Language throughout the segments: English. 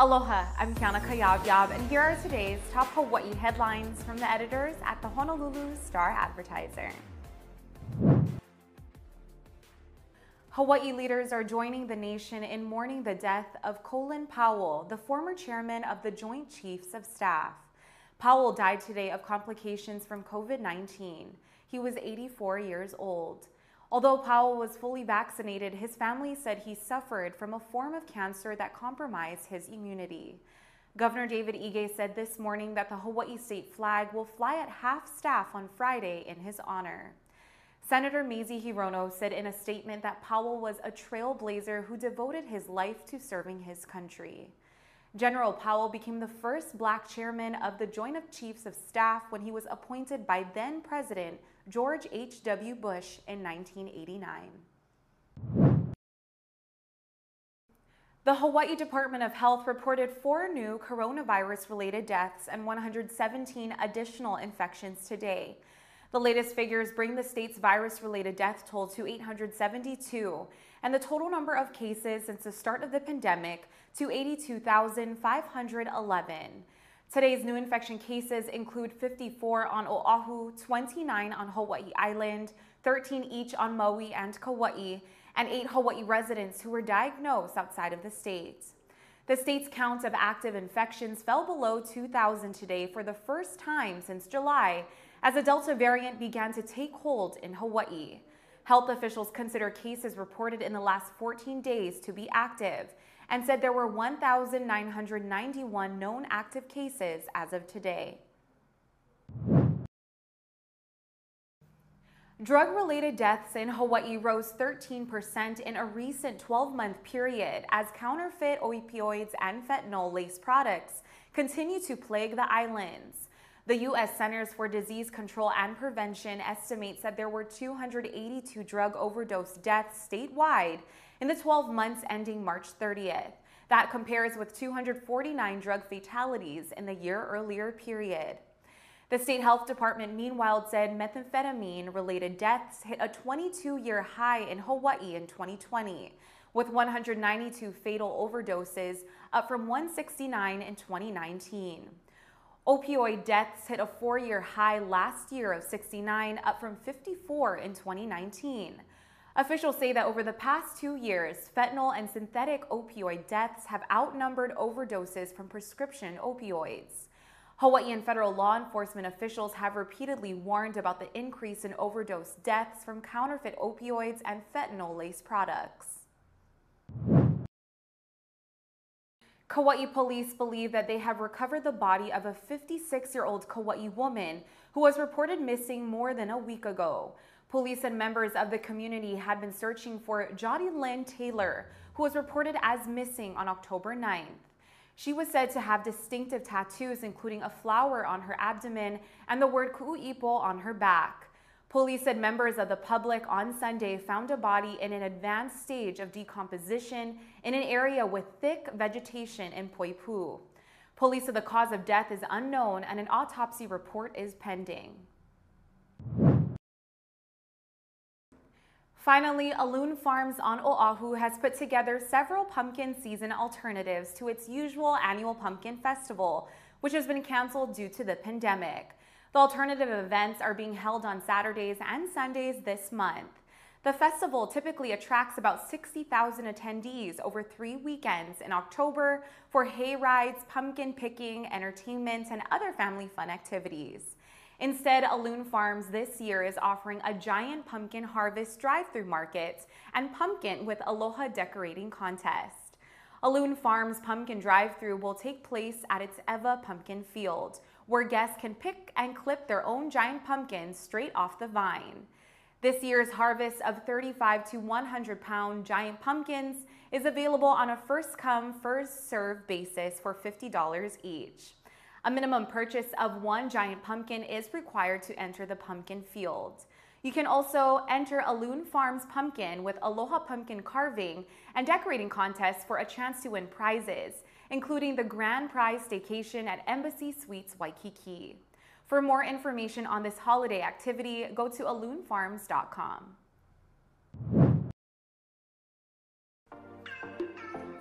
Aloha, I'm Kiana Kayabyab, and here are today's top Hawaii headlines from the editors at the Honolulu Star Advertiser. Hawaii leaders are joining the nation in mourning the death of Colin Powell, the former chairman of the Joint Chiefs of Staff. Powell died today of complications from COVID 19. He was 84 years old. Although Powell was fully vaccinated, his family said he suffered from a form of cancer that compromised his immunity. Governor David Ige said this morning that the Hawaii state flag will fly at half staff on Friday in his honor. Senator Mazie Hirono said in a statement that Powell was a trailblazer who devoted his life to serving his country. General Powell became the first black chairman of the Joint of Chiefs of Staff when he was appointed by then President George H.W. Bush in 1989. The Hawaii Department of Health reported four new coronavirus related deaths and 117 additional infections today. The latest figures bring the state's virus related death toll to 872 and the total number of cases since the start of the pandemic to 82,511. Today's new infection cases include 54 on Oahu, 29 on Hawaii Island, 13 each on Maui and Kauai, and 8 Hawaii residents who were diagnosed outside of the state. The state's count of active infections fell below 2,000 today for the first time since July as the Delta variant began to take hold in Hawaii. Health officials consider cases reported in the last 14 days to be active and said there were 1,991 known active cases as of today. Drug related deaths in Hawaii rose 13% in a recent 12 month period as counterfeit opioids and fentanyl laced products continue to plague the islands. The U.S. Centers for Disease Control and Prevention estimates that there were 282 drug overdose deaths statewide in the 12 months ending March 30th. That compares with 249 drug fatalities in the year earlier period. The state health department meanwhile said methamphetamine related deaths hit a 22 year high in Hawaii in 2020, with 192 fatal overdoses, up from 169 in 2019. Opioid deaths hit a four year high last year of 69, up from 54 in 2019. Officials say that over the past two years, fentanyl and synthetic opioid deaths have outnumbered overdoses from prescription opioids. Hawaiian federal law enforcement officials have repeatedly warned about the increase in overdose deaths from counterfeit opioids and fentanyl laced products. Kauai police believe that they have recovered the body of a 56 year old Kauai woman who was reported missing more than a week ago. Police and members of the community had been searching for Jody Lynn Taylor, who was reported as missing on October 9th. She was said to have distinctive tattoos, including a flower on her abdomen and the word Ku'uipo on her back. Police said members of the public on Sunday found a body in an advanced stage of decomposition in an area with thick vegetation in Poipu. Police said the cause of death is unknown and an autopsy report is pending. Finally, Aloun Farms on Oahu has put together several pumpkin season alternatives to its usual annual pumpkin festival, which has been canceled due to the pandemic. The alternative events are being held on Saturdays and Sundays this month. The festival typically attracts about 60,000 attendees over three weekends in October for hay rides, pumpkin picking, entertainment, and other family fun activities. Instead, Aloun Farms this year is offering a giant pumpkin harvest drive-through market and pumpkin with aloha decorating contest. Aloun Farms pumpkin drive-through will take place at its Ewa pumpkin field, where guests can pick and clip their own giant pumpkins straight off the vine. This year's harvest of 35 to 100 pound giant pumpkins is available on a first come, first served basis for $50 each. A minimum purchase of one giant pumpkin is required to enter the pumpkin field. You can also enter Aloun Farms pumpkin with Aloha pumpkin carving and decorating contests for a chance to win prizes, including the grand prize staycation at Embassy Suites Waikiki. For more information on this holiday activity, go to alounfarms.com.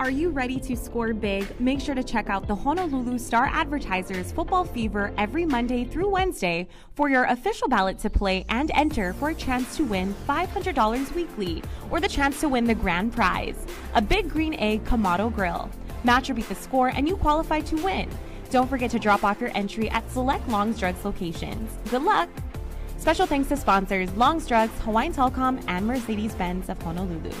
Are you ready to score big? Make sure to check out the Honolulu Star Advertisers Football Fever every Monday through Wednesday for your official ballot to play and enter for a chance to win $500 weekly or the chance to win the grand prize a Big Green Egg Kamado Grill. Match or beat the score, and you qualify to win. Don't forget to drop off your entry at select Long's Drugs locations. Good luck! Special thanks to sponsors Long's Drugs, Hawaiian Telecom, and Mercedes Benz of Honolulu.